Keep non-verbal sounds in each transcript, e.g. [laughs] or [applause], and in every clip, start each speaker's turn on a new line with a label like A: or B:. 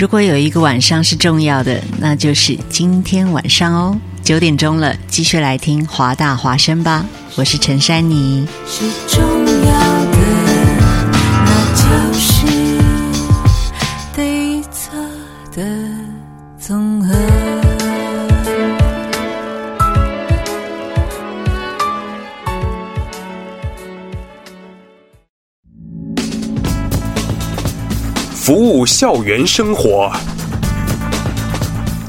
A: 如果有一个晚上是重要的，那就是今天晚上哦，九点钟了，继续来听华大华声吧。我是陈珊妮。
B: 是重要
C: 服务校园生活，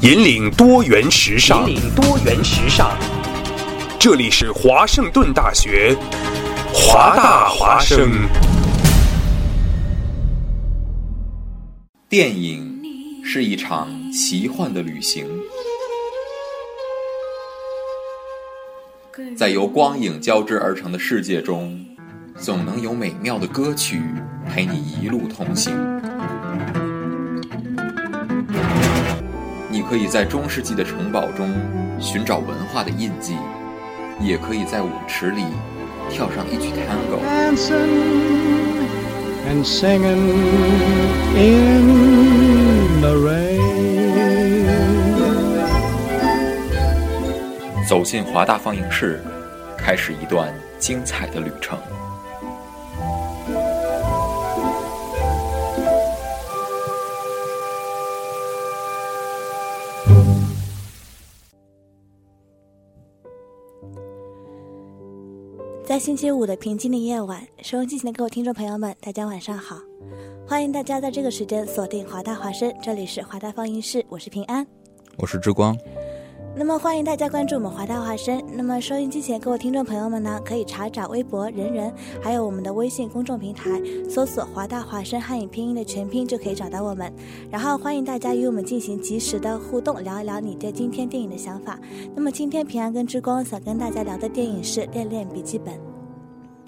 C: 引领多元时尚。引领多元时尚。这里是华盛顿大学，华大华生。
D: 电影是一场奇幻的旅行，在由光影交织而成的世界中，总能有美妙的歌曲陪你一路同行。你可以在中世纪的城堡中寻找文化的印记，也可以在舞池里跳上一曲 tango。
E: and singing in the rain.
D: 走进华大放映室，开始一段精彩的旅程。
F: 在星期五的平静的夜晚，收音机前的各位听众朋友们，大家晚上好！欢迎大家在这个时间锁定华大华声，这里是华大放映室，我是平安。
D: 我是之光，
F: 那么欢迎大家关注我们华大华声。那么收音机前各位听众朋友们呢，可以查找微博人人，还有我们的微信公众平台，搜索“华大华声”汉语拼音的全拼就可以找到我们。然后欢迎大家与我们进行及时的互动，聊一聊你对今天电影的想法。那么今天平安跟之光想跟大家聊的电影是《恋恋笔记本》。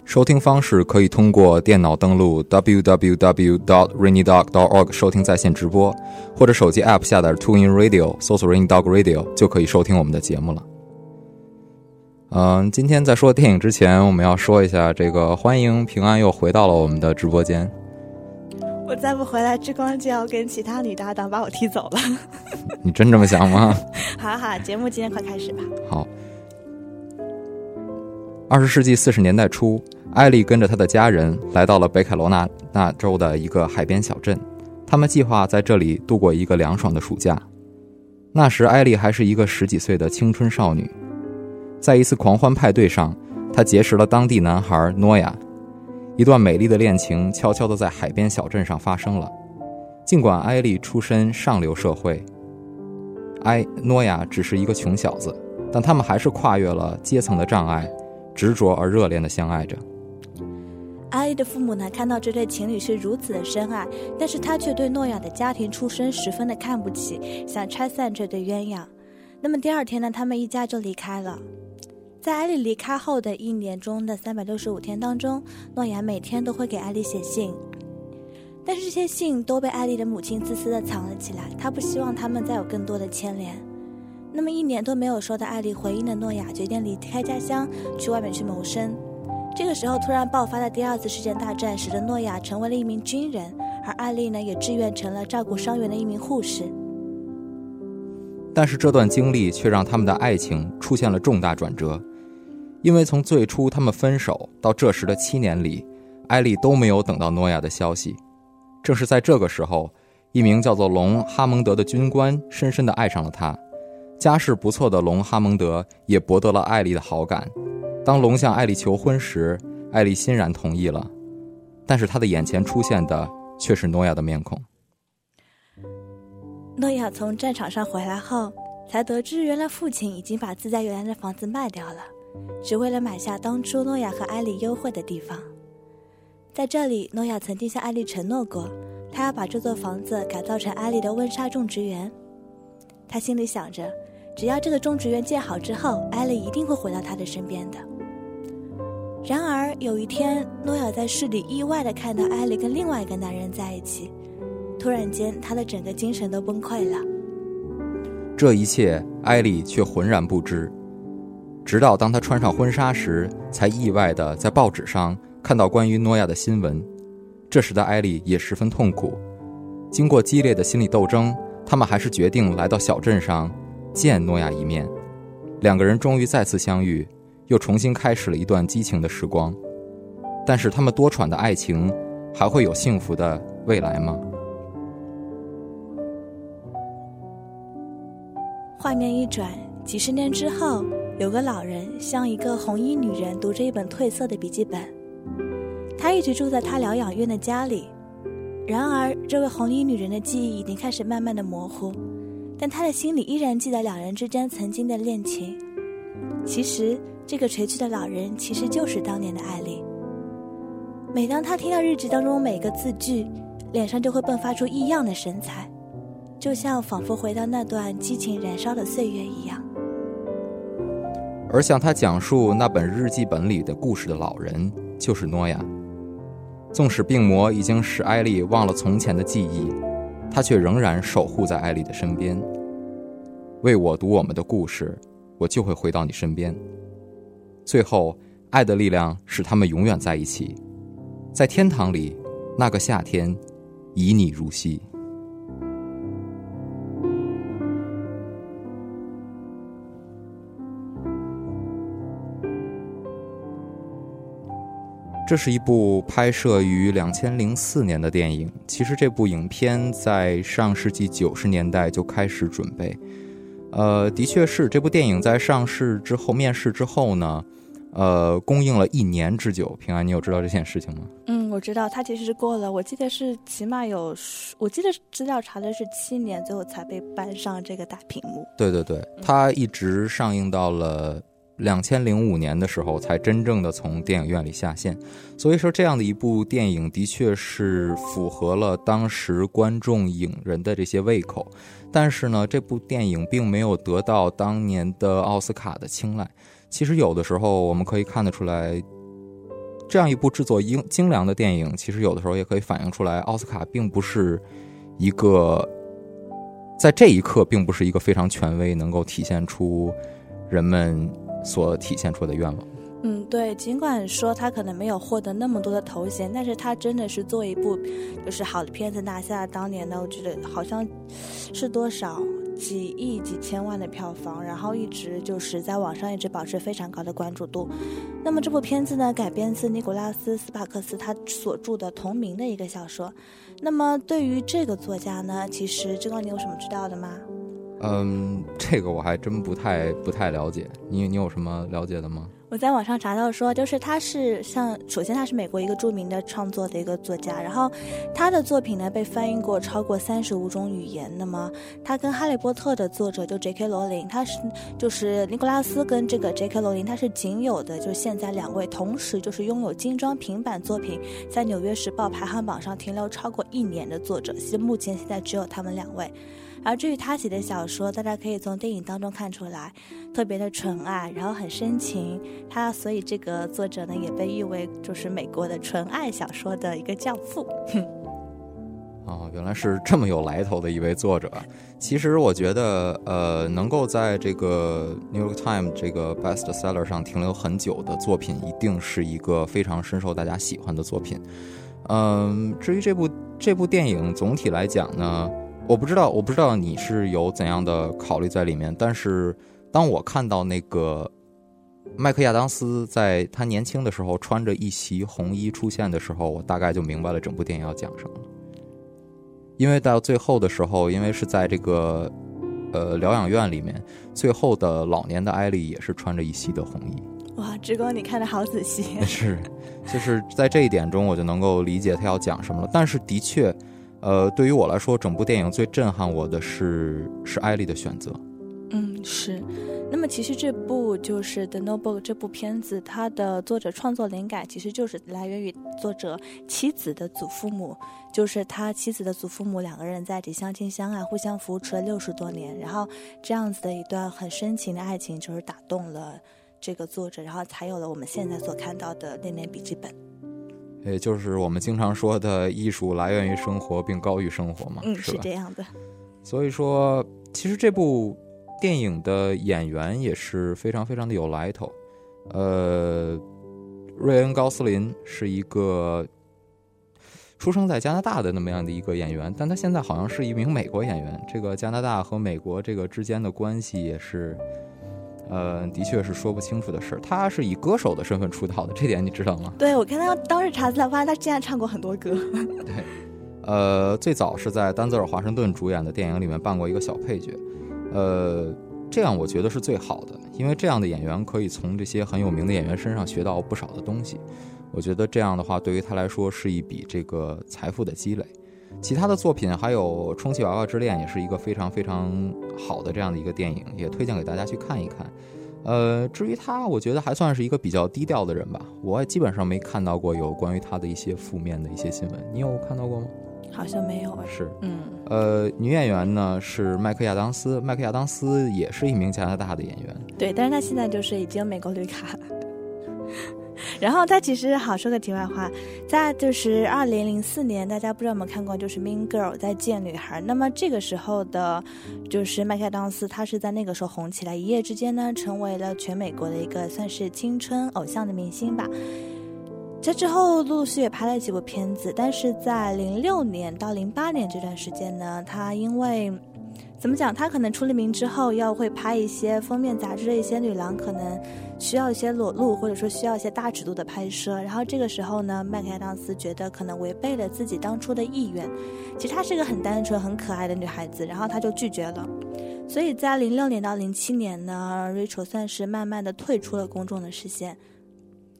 G: 收听方式可以通过电脑登录 www.rainydog.org 收听在线直播，或者手机 App 下载 TuneIn Radio，搜索 Rainy Dog Radio 就可以收听我们的节目了。嗯，今天在说电影之前，我们要说一下这个，欢迎平安又回到了我们的直播间。
F: 我再不回来，之光就要跟其他女搭档把我踢走了。
G: 你真这么想吗？[laughs]
F: 好好，节目今天快开始吧。
G: 好。二十世纪四十年代初，艾丽跟着她的家人来到了北卡罗纳纳州的一个海边小镇，他们计划在这里度过一个凉爽的暑假。那时，艾丽还是一个十几岁的青春少女。在一次狂欢派对上，她结识了当地男孩诺亚，一段美丽的恋情悄悄地在海边小镇上发生了。尽管艾丽出身上流社会，艾诺亚只是一个穷小子，但他们还是跨越了阶层的障碍。执着而热恋的相爱着。
F: 阿丽的父母呢，看到这对情侣是如此的深爱，但是他却对诺亚的家庭出身十分的看不起，想拆散这对鸳鸯。那么第二天呢，他们一家就离开了。在艾丽离开后的一年中的三百六十五天当中，诺亚每天都会给艾丽写信，但是这些信都被艾丽的母亲自私的藏了起来，他不希望他们再有更多的牵连。那么一年都没有收到艾丽回应的诺亚，决定离开家乡，去外面去谋生。这个时候，突然爆发的第二次世界大战，使得诺亚成为了一名军人，而艾丽呢，也志愿成了照顾伤员的一名护士。
G: 但是这段经历却让他们的爱情出现了重大转折，因为从最初他们分手到这时的七年里，艾丽都没有等到诺亚的消息。正是在这个时候，一名叫做龙哈蒙德的军官深深地爱上了她。家世不错的龙哈蒙德也博得了艾丽的好感。当龙向艾丽求婚时，艾丽欣然同意了。但是他的眼前出现的却是诺亚的面孔。
F: 诺亚从战场上回来后，才得知原来父亲已经把自家原来的房子卖掉了，只为了买下当初诺亚和艾丽幽会的地方。在这里，诺亚曾经向艾丽承诺过，他要把这座房子改造成艾丽的温莎种植园。他心里想着，只要这个种植园建好之后，艾丽一定会回到他的身边的。然而有一天，诺亚在市里意外的看到艾丽跟另外一个男人在一起，突然间，他的整个精神都崩溃了。
G: 这一切，艾丽却浑然不知。直到当她穿上婚纱时，才意外的在报纸上看到关于诺亚的新闻。这时的艾丽也十分痛苦。经过激烈的心理斗争，他们还是决定来到小镇上见诺亚一面。两个人终于再次相遇，又重新开始了一段激情的时光。但是他们多舛的爱情，还会有幸福的未来吗？
F: 画面一转，几十年之后，有个老人向一个红衣女人读着一本褪色的笔记本。他一直住在他疗养院的家里，然而这位红衣女人的记忆已经开始慢慢的模糊，但他的心里依然记得两人之间曾经的恋情。其实，这个垂去的老人其实就是当年的艾丽。每当他听到日记当中每个字句，脸上就会迸发出异样的神采。就像仿佛回到那段激情燃烧的岁月一样。
G: 而向他讲述那本日记本里的故事的老人，就是诺亚。纵使病魔已经使艾丽忘了从前的记忆，他却仍然守护在艾丽的身边。为我读我们的故事，我就会回到你身边。最后，爱的力量使他们永远在一起，在天堂里，那个夏天，以你如昔。这是一部拍摄于两千零四年的电影。其实这部影片在上世纪九十年代就开始准备。呃，的确是这部电影在上市之后、面世之后呢，呃，公映了一年之久。平安，你有知道这件事情吗？
F: 嗯，我知道，它其实是过了，我记得是起码有，我记得资料查的是七年，最后才被搬上这个大屏幕。
G: 对对对，它一直上映到了。两千零五年的时候，才真正的从电影院里下线。所以说，这样的一部电影的确是符合了当时观众影人的这些胃口。但是呢，这部电影并没有得到当年的奥斯卡的青睐。其实有的时候我们可以看得出来，这样一部制作精精良的电影，其实有的时候也可以反映出来，奥斯卡并不是一个在这一刻并不是一个非常权威，能够体现出人们。所体现出的愿望，
F: 嗯，对。尽管说他可能没有获得那么多的头衔，但是他真的是做一部就是好的片子，拿下当年的，我觉得好像是多少几亿几千万的票房，然后一直就是在网上一直保持非常高的关注度。那么这部片子呢，改编自尼古拉斯·斯帕克斯他所著的同名的一个小说。那么对于这个作家呢，其实这个你有什么知道的吗？
G: 嗯，这个我还真不太不太了解，你你有什么了解的吗？
F: 我在网上查到说，就是他是像，首先他是美国一个著名的创作的一个作家，然后他的作品呢被翻译过超过三十五种语言。那么他跟《哈利波特》的作者就 J.K. 罗琳，他是就是尼古拉斯跟这个 J.K. 罗琳，他是仅有的就现在两位同时就是拥有精装平板作品在《纽约时报》排行榜上停留超过一年的作者，其实目前现在只有他们两位。而至于他写的小说，大家可以从电影当中看出来，特别的纯爱，然后很深情。他所以这个作者呢，也被誉为就是美国的纯爱小说的一个教父。
G: 哦，[laughs] 原来是这么有来头的一位作者。其实我觉得，呃，能够在这个《New York Times》这个 Best Seller 上停留很久的作品，一定是一个非常深受大家喜欢的作品。嗯，至于这部这部电影，总体来讲呢。我不知道，我不知道你是有怎样的考虑在里面。但是，当我看到那个麦克亚当斯在他年轻的时候穿着一袭红衣出现的时候，我大概就明白了整部电影要讲什么。因为到最后的时候，因为是在这个呃疗养院里面，最后的老年的艾丽也是穿着一袭的红衣。
F: 哇，志光，你看的好仔细。[laughs]
G: 是，就是在这一点中，我就能够理解他要讲什么了。但是，的确。呃，对于我来说，整部电影最震撼我的是是艾丽的选择。
F: 嗯，是。那么其实这部就是《The Notebook》这部片子，它的作者创作灵感其实就是来源于作者妻子的祖父母，就是他妻子的祖父母两个人在一起相亲相爱，互相扶持了六十多年，然后这样子的一段很深情的爱情，就是打动了这个作者，然后才有了我们现在所看到的《恋恋笔记本》。
G: 也就是我们经常说的艺术来源于生活，并高于生活嘛，
F: 嗯，
G: 是
F: 这样的。
G: 所以说，其实这部电影的演员也是非常非常的有来头。呃，瑞恩·高斯林是一个，出生在加拿大的那么样的一个演员，但他现在好像是一名美国演员。这个加拿大和美国这个之间的关系也是，呃，的确是说不清楚的事儿。他是以歌手的身份出道的，这点你知道吗？
F: 对，我看他当时查资料，发现他竟然唱过很多歌。
G: 对，呃，最早是在丹泽尔·华盛顿主演的电影里面扮过一个小配角，呃，这样我觉得是最好的，因为这样的演员可以从这些很有名的演员身上学到不少的东西。我觉得这样的话，对于他来说是一笔这个财富的积累。其他的作品还有《充气娃娃之恋》，也是一个非常非常好的这样的一个电影，也推荐给大家去看一看。呃，至于他，我觉得还算是一个比较低调的人吧。我也基本上没看到过有关于他的一些负面的一些新闻。你有看到过吗？
F: 好像没有啊。
G: 是，
F: 嗯，
G: 呃，女演员呢是麦克亚当斯，麦克亚当斯也是一名加拿大的演员。
F: 对，但是他现在就是已经美国绿卡了。然后他其实好说个题外话，在就是二零零四年，大家不知道有没有看过，就是《Mean Girl》在见女孩。那么这个时候的，就是麦克当斯，他是在那个时候红起来，一夜之间呢，成为了全美国的一个算是青春偶像的明星吧。这之后陆续续也拍了几部片子，但是在零六年到零八年这段时间呢，他因为怎么讲，他可能出了名之后，要会拍一些封面杂志的一些女郎，可能需要一些裸露，或者说需要一些大尺度的拍摄。然后这个时候呢，麦克亚当斯觉得可能违背了自己当初的意愿。其实她是个很单纯、很可爱的女孩子，然后她就拒绝了。所以在零六年到零七年呢，Rachel 算是慢慢的退出了公众的视线。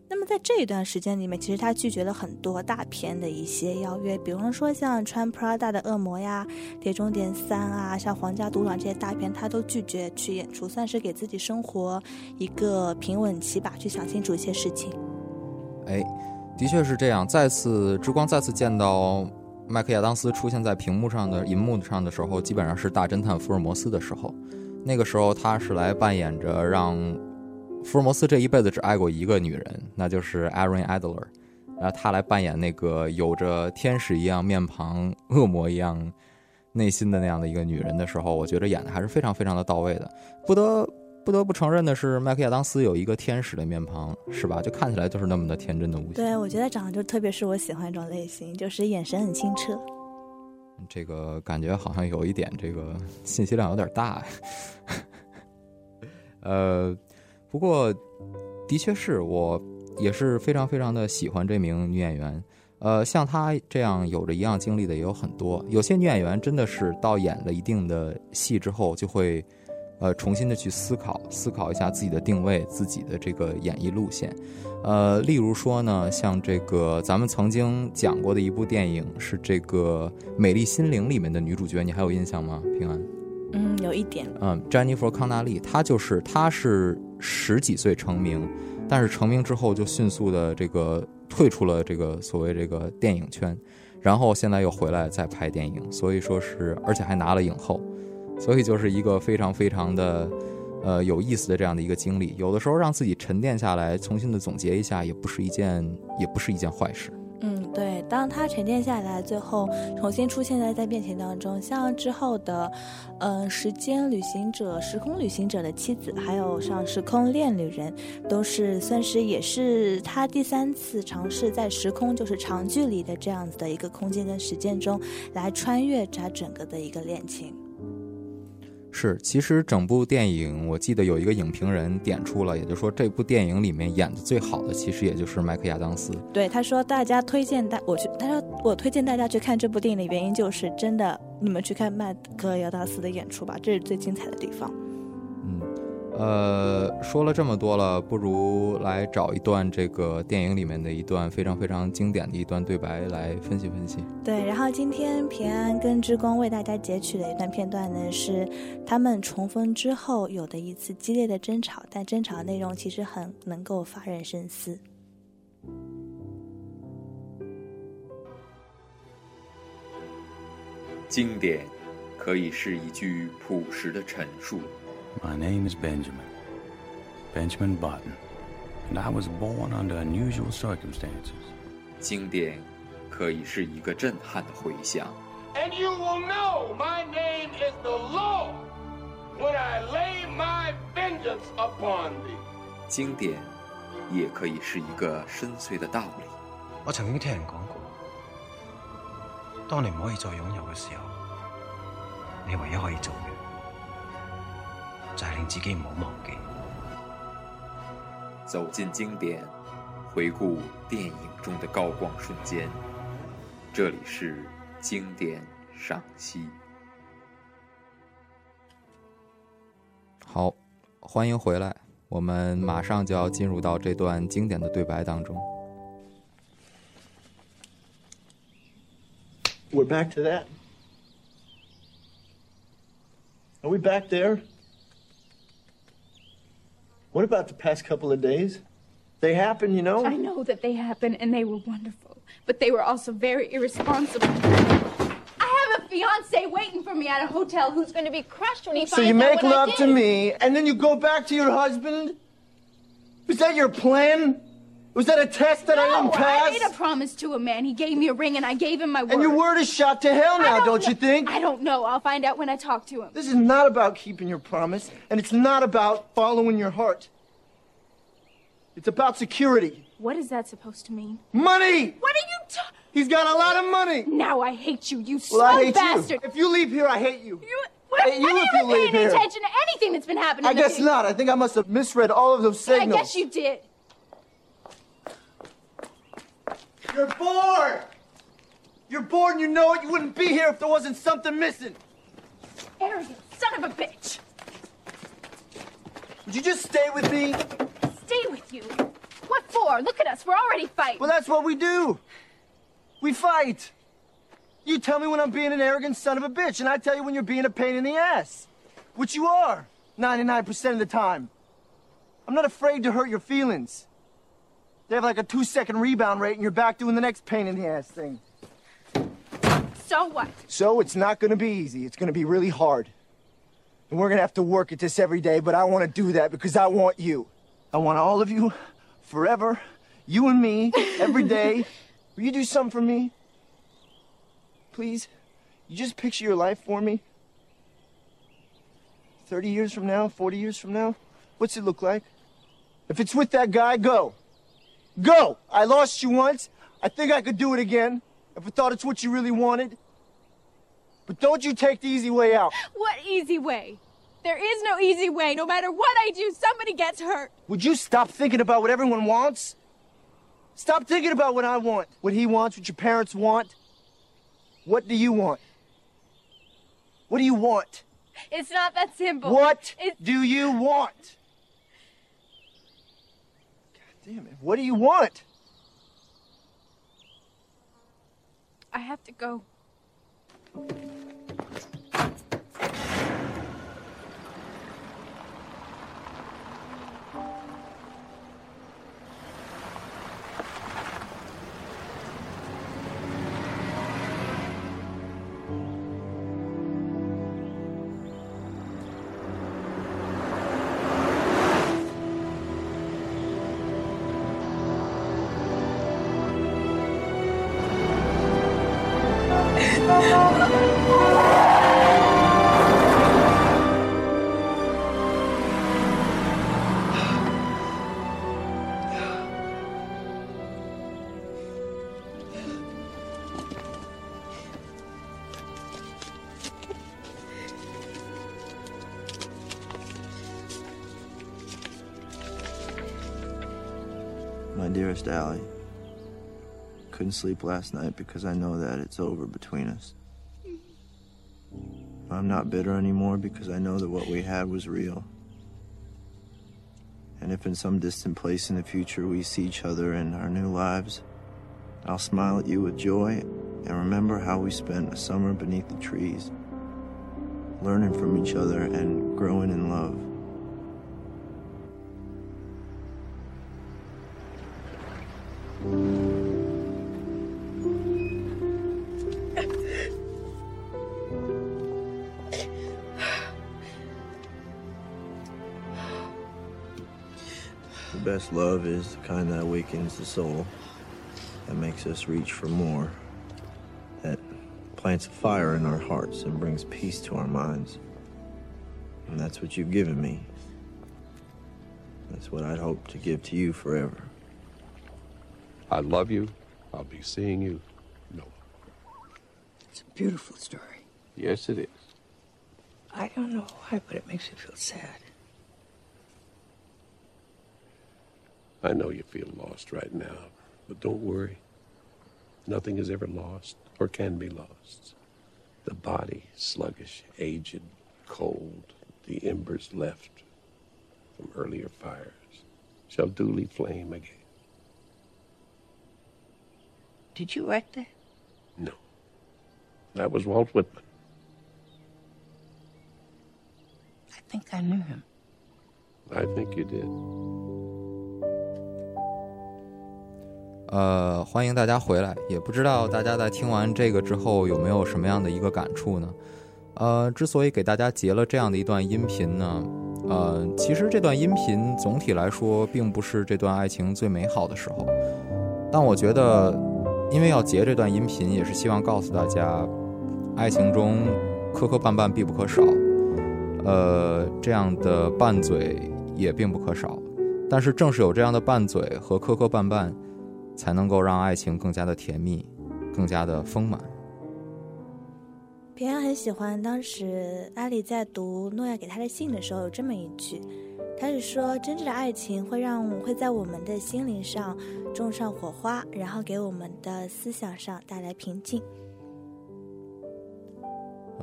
F: 那么在这一段时间里面，其实他拒绝了很多大片的一些邀约，比方说像穿 Prada 的恶魔呀、碟中谍三啊、像皇家赌场这些大片，他都拒绝去演出，算是给自己生活一个平稳期吧，去想清楚一些事情。
G: 哎，的确是这样。再次之光再次见到麦克亚当斯出现在屏幕上的银幕上的时候，基本上是大侦探福尔摩斯的时候。那个时候他是来扮演着让福尔摩斯这一辈子只爱过一个女人，那就是 Erin Adler。然后他来扮演那个有着天使一样面庞、恶魔一样内心的那样的一个女人的时候，我觉得演的还是非常非常的到位的。不得不得不承认的是，麦克亚当斯有一个天使的面庞，是吧？就看起来就是那么的天真的无邪。
F: 对，我觉得长得就特别是我喜欢这种类型，就是眼神很清澈。
G: 这个感觉好像有一点这个信息量有点大。[laughs] 呃，不过的确是我也是非常非常的喜欢这名女演员。呃，像她这样有着一样经历的也有很多。有些女演员真的是到演了一定的戏之后，就会呃重新的去思考，思考一下自己的定位，自己的这个演艺路线。呃，例如说呢，像这个咱们曾经讲过的一部电影是这个《美丽心灵》里面的女主角，你还有印象吗？平安？
F: 嗯，有一点。
G: 嗯，詹妮弗·康纳利，她就是她是十几岁成名，但是成名之后就迅速的这个退出了这个所谓这个电影圈，然后现在又回来再拍电影，所以说是而且还拿了影后，所以就是一个非常非常的呃有意思的这样的一个经历。有的时候让自己沉淀下来，重新的总结一下，也不是一件也不是一件坏事。
F: 对，当他沉淀下来，最后重新出现在在面前当中，像之后的，呃，时间旅行者、时空旅行者的妻子，还有像时空恋旅人，都是算是也是他第三次尝试在时空就是长距离的这样子的一个空间跟时间中来穿越他整个的一个恋情。
G: 是，其实整部电影，我记得有一个影评人点出了，也就是说这部电影里面演的最好的，其实也就是麦克亚当斯。
F: 对，他说大家推荐大我去，他说我推荐大家去看这部电影的原因就是真的，你们去看麦克亚当斯的演出吧，这是最精彩的地方。
G: 嗯，呃，说了这么多了，不如来找一段这个电影里面的一段非常非常经典的一段对白来分析分析。
F: 对，然后今天平安跟之光为大家截取的一段片段呢，是他们重逢之后有的一次激烈的争吵，但争吵内容其实很能够发人深思。
D: 经典可以是一句朴实的陈述，
H: My name is Benjamin. Benjamin Button. And I was born under unusual circumstances.
D: 经典可以是一个震撼的回响，
I: And you will know my name is the Lord when I lay my vengeance upon thee.
D: 经典也可以是一个深邃的道理。
J: 我曾经听人讲过， 当你唔可以再拥有嘅时候，你唯一可以做嘅 就係令自己唔好忘記。
D: 走进经典，回顾电影中的高光瞬间。这里是经典赏析。
G: 好，欢迎回来，我们马上就要进入到这段经典的对白当中。
K: We're back to that. Are we back there? What about the past couple of days? They happened, you know?
L: I know that they happened and they were wonderful, but they were also very irresponsible. I have a fiance waiting for me at a hotel who's going to be crushed when he
K: So
L: finds
K: you
L: out
K: make
L: what I
K: love to me, and then you go back to your husband? Is that your plan? Was that a test that I didn't pass?
L: I made a promise to a man. He gave me a ring and I gave him my word.
K: and your word is shot to hell now,
L: don't
K: don't, you think?
L: I don't know. I'll find out when I talk to him.
K: This is not about keeping your promise, and it's not about following your heart. It's about security.
L: What is that supposed to mean?
K: Money!
L: What are you talking?
K: He's got a lot of money!
L: Now I hate you, you
K: Well, I hate
L: bastard.
K: you. If you leave here, I hate you.
L: You, what,
K: hate you
L: have
K: if
L: you
K: you
L: ever
K: leave
L: paid any
K: here.
L: attention to anything that's been happening?
K: I guess not. I think I must have misread all of those signals.
L: I guess you did.
K: You're bored! You're bored and you know it. You wouldn't be here if there wasn't something missing.
L: Arrogant son of a bitch.
K: Would you just stay with me?
L: Stay with you. What for? Look at us. We're already fighting.
K: Well, that's what we do. We fight. You tell me when I'm being an arrogant son of a bitch, and I tell you when you're being a pain in the ass. Which you are, 99% of the time. I'm not afraid to hurt your feelings. They have like a two second rebound rate, and you're back doing the next pain in the ass thing.
L: so what?
K: So it's not gonna be easy. It's gonna be really hard. And we're gonna have to work at this every day, but I wanna do that because I want you. I want all of you, forever, you and me, every day. [laughs] Will you do something for me? Please? You just picture your life for me? 30 years from now, 40 years from now? What's it look like? If it's with that guy, go. Go! I lost you once. I think I could do it again. If I thought it's what you really wanted. But don't you take the easy way out.
L: What easy way? There is no easy way. No matter what I do, somebody gets hurt.
K: Would you stop thinking about what everyone wants? Stop thinking about what I want, what he wants, what your parents want. What do you want? What do you want?
L: It's not that simple.
K: What
L: It's
K: do you want? Damn it. What do you want?
L: I have to go.
K: Allie, couldn't sleep last night because I know that it's over between us. I'm not bitter anymore because I know that what we had was real. And if in some distant place in the future we see each other in our new lives, I'll smile at you with joy and remember how we spent a summer beneath the trees, learning from each other and growing in love. Best love is the kind that awakens the soul, that makes us reach for more, that plants a fire in our hearts and brings peace to our minds. And that's what you've given me. That's what I'd hope to give to you forever.
M: I love you. I'll be seeing you. No. More. It's a beautiful story.
H: Yes, it is.
M: I don't know why, but it makes me feel sad.
I: I know you feel lost right now, but don't worry. Nothing is ever lost or can be lost. The body, sluggish, aged, cold, the embers left from earlier fires, shall duly flame again.
M: Did you write that?
I: No. That was Walt Whitman.
M: I think I knew him.
I: I think you did.
G: 呃，欢迎大家回来。也不知道大家在听完这个之后有没有什么样的一个感触呢？呃，之所以给大家截了这样的一段音频呢，呃，其实这段音频总体来说并不是这段爱情最美好的时候，但我觉得，因为要截这段音频，也是希望告诉大家，爱情中磕磕绊绊必不可少，呃，这样的拌嘴也并不可少。但是正是有这样的拌嘴和磕磕绊绊。才能够让爱情更加的甜蜜，更加的丰满。
F: 平安很喜欢当时阿里在读诺亚给他的信的时候有这么一句，他是说真正的爱情会让会在我们的心灵上种上火花，然后给我们的思想上带来平静。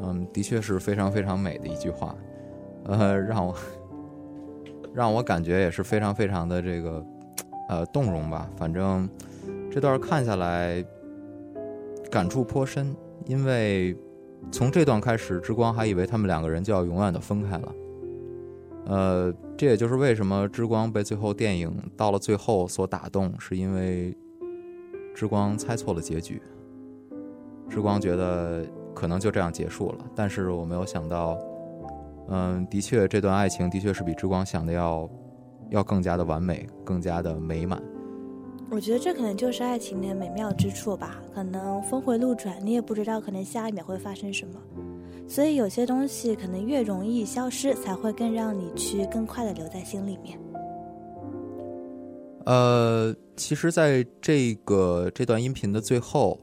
G: 嗯，的确是非常非常美的一句话，呃，让我 [laughs] 让我感觉也是非常非常的这个。呃，动容吧，反正这段看下来感触颇深，因为从这段开始，之光还以为他们两个人就要永远的分开了。呃，这也就是为什么之光被最后电影到了最后所打动，是因为之光猜错了结局。之光觉得可能就这样结束了，但是我没有想到，嗯，的确这段爱情的确是比之光想的要。要更加的完美，更加的美满。
F: 我觉得这可能就是爱情的美妙之处吧。可能峰回路转，你也不知道可能下一秒会发生什么。所以有些东西可能越容易消失，才会更让你去更快的留在心里面。
G: 呃，其实，在这个这段音频的最后，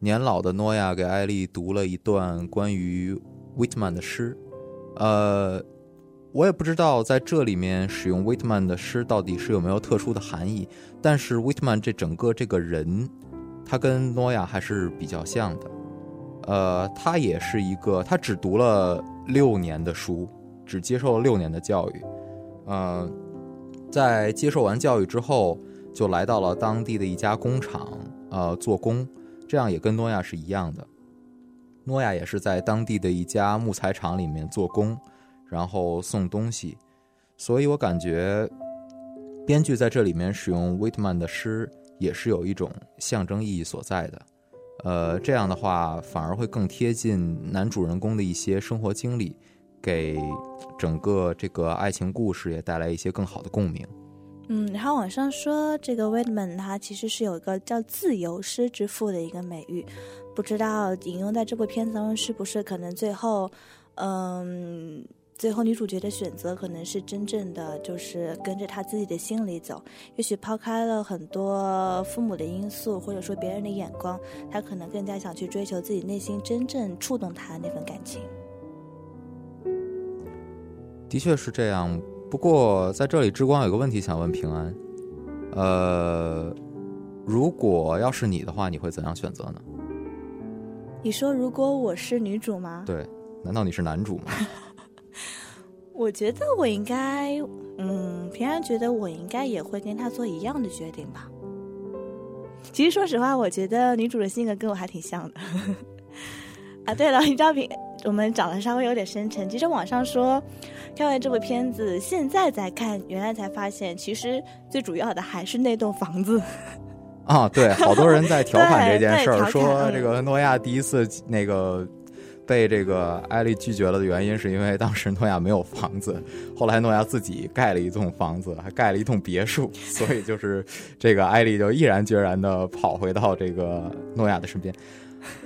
G: 年老的诺亚给艾丽读了一段关于 Whitman 的诗。呃。我也不知道在这里面使用 Whitman 的诗到底是有没有特殊的含义，但是 Whitman 这整个这个人，他跟诺亚还是比较像的。呃，他也是一个，他只读了六年的书，只接受了六年的教育。呃，在接受完教育之后，就来到了当地的一家工厂，呃，做工。这样也跟诺亚是一样的。诺亚也是在当地的一家木材厂里面做工。然后送东西，所以我感觉编剧在这里面使用 Whitman 的诗也是有一种象征意义所在的。呃，这样的话反而会更贴近男主人公的一些生活经历，给整个这个爱情故事也带来一些更好的共鸣。
F: 嗯，然后网上说这个 Whitman 他其实是有一个叫“自由诗之父”的一个美誉，不知道引用在这部片子中是不是可能最后，嗯。最后，女主角的选择可能是真正的，就是跟着她自己的心里走。也许抛开了很多父母的因素，或者说别人的眼光，她可能更加想去追求自己内心真正触动她的那份感情。
G: 的确是这样。不过在这里，之光有个问题想问平安：呃，如果要是你的话，你会怎样选择呢？
F: 你说如果我是女主吗？
G: 对，难道你是男主吗？[laughs] [laughs]
F: 我觉得我应该，嗯，平安觉得我应该也会跟他做一样的决定吧。其实说实话，我觉得女主的性格跟我还挺像的。[laughs] 啊，对了，[laughs] 你知道平我们长得稍微有点深沉。其实网上说，看完这部片子，现在再看，原来才发现，其实最主要的还是那栋房子。
G: 啊，对，好多人在调侃这件事儿，说这个诺亚第一次那个。被这个艾丽拒绝了的原因，是因为当时诺亚没有房子，后来诺亚自己盖了一栋房子，还盖了一栋别墅，所以就是这个艾丽就毅然决然的跑回到这个诺亚的身边。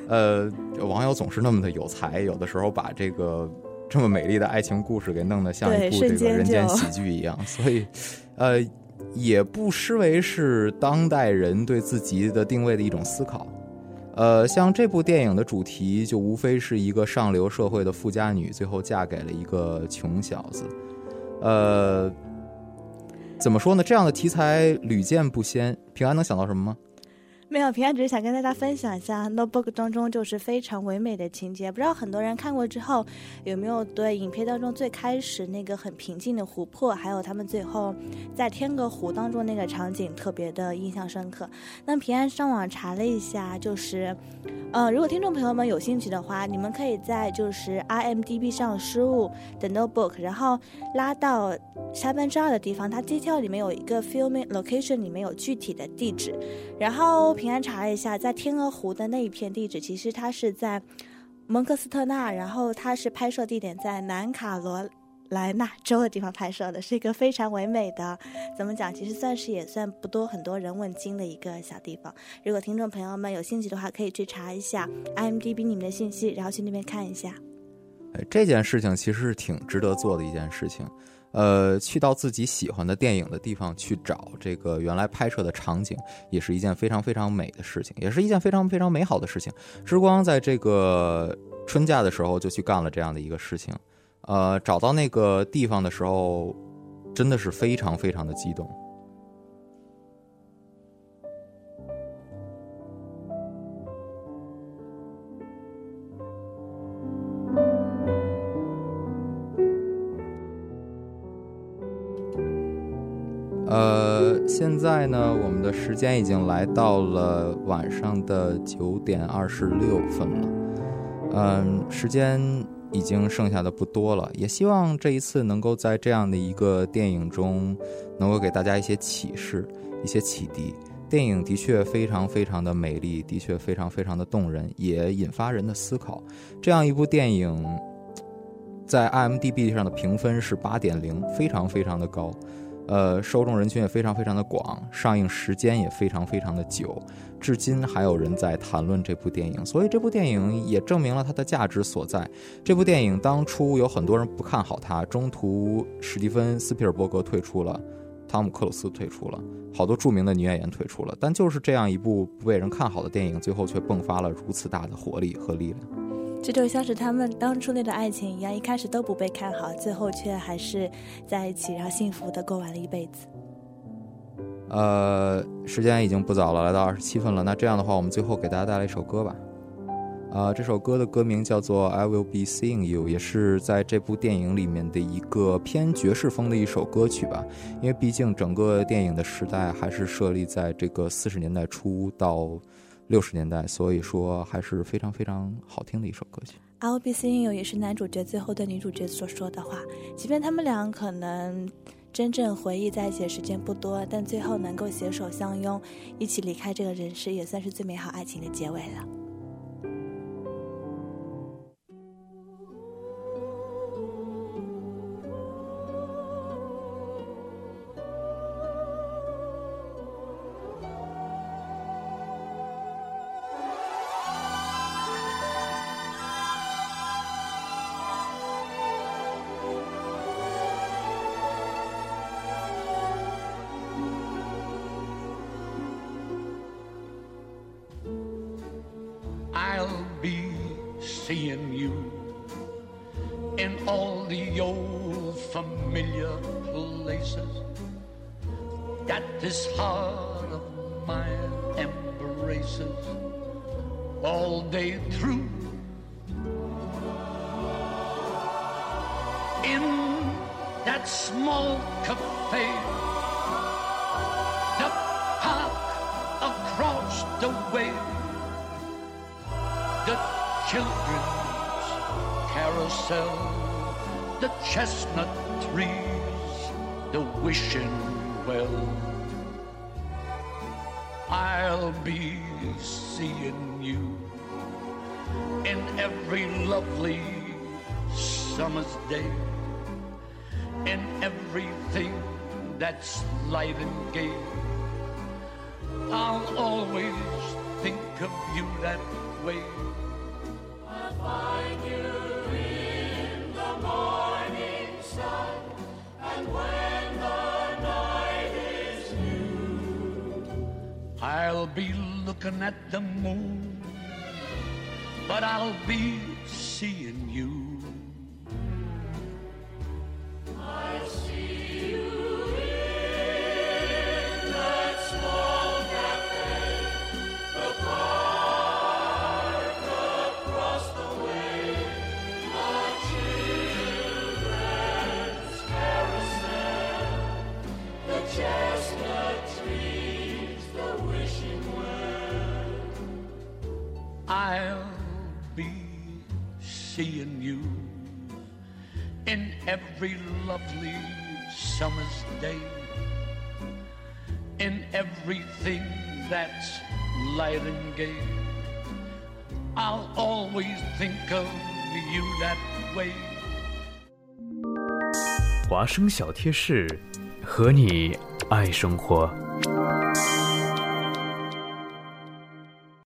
G: 呃，网友总是那么的有才，有的时候把这个这么美丽的爱情故事给弄得像一部这个人间喜剧一样，所以，呃，也不失为是当代人对自己的定位的一种思考。呃，像这部电影的主题就无非是一个上流社会的富家女，最后嫁给了一个穷小子。呃，怎么说呢？这样的题材屡见不鲜。平安能想到什么吗？
F: 没有，平安只是想跟大家分享一下《Notebook》当中就是非常唯美的情节。不知道很多人看过之后，有没有对影片当中最开始那个很平静的湖泊，还有他们最后在天鹅湖当中那个场景特别的印象深刻？那平安上网查了一下，就是，呃，如果听众朋友们有兴趣的话，你们可以在就是 IMDB 上输入 The Notebook，然后拉到三分之二的地方，它介绍里面有一个 filming location，里面有具体的地址。然后平安查了一下，在天鹅湖的那一片地址，其实它是在蒙克斯特纳，然后它是拍摄地点在南卡罗来纳州的地方拍摄的，是一个非常唯美的，怎么讲？其实算是也算不多很多人问津的一个小地方。如果听众朋友们有兴趣的话，可以去查一下 IMDB 里面的信息，然后去那边看一下。
G: 哎，这件事情其实是挺值得做的一件事情。呃，去到自己喜欢的电影的地方去找这个原来拍摄的场景，也是一件非常非常美的事情，也是一件非常非常美好的事情。之光在这个春假的时候就去干了这样的一个事情，呃，找到那个地方的时候，真的是非常非常的激动。现在呢，我们的时间已经来到了晚上的九点二十六分了。嗯，时间已经剩下的不多了，也希望这一次能够在这样的一个电影中，能够给大家一些启示、一些启迪。电影的确非常非常的美丽，的确非常非常的动人，也引发人的思考。这样一部电影，在 IMDB 上的评分是八点零，非常非常的高。呃，受众人群也非常非常的广，上映时间也非常非常的久，至今还有人在谈论这部电影，所以这部电影也证明了它的价值所在。这部电影当初有很多人不看好它，中途史蒂芬·斯皮尔伯格退出了，汤姆·克鲁斯退出了，好多著名的女演员退出了，但就是这样一部不被人看好的电影，最后却迸发了如此大的活力和力量。
F: 这就像是他们当初那段爱情一样，一开始都不被看好，最后却还是在一起，然后幸福的过完了一辈子。
G: 呃，时间已经不早了，来到二十七分了。那这样的话，我们最后给大家带来一首歌吧。啊、这首歌的歌名叫做《I Will Be Seeing You》，也是在这部电影里面的一个偏爵士风的一首歌曲吧。因为毕竟整个电影的时代还是设立在这个四十年代初到六十年代，所以说还是非常非常好听的一首歌曲。
F: I'll be seeing you 也是男主角最后对女主角所说的话，即便他们俩可能真正回忆在一起的时间不多，但最后能够携手相拥，一起离开这个人世，也算是最美好爱情的结尾了。
N: In that small cafe, the park across the way. The children's carousel, the chestnut trees, the wishing well. I'll be seeing you in every lovely summer's day, everything that's light and gay. I'll always think of you that way.
B: I'll find you in the morning sun, and when the night is new,
N: I'll be looking at the moon but I'll be seeing you. lovely summer's day, in everything that's light and gay. I'll always think of you that way.
O: 华生小贴士，和你爱生活。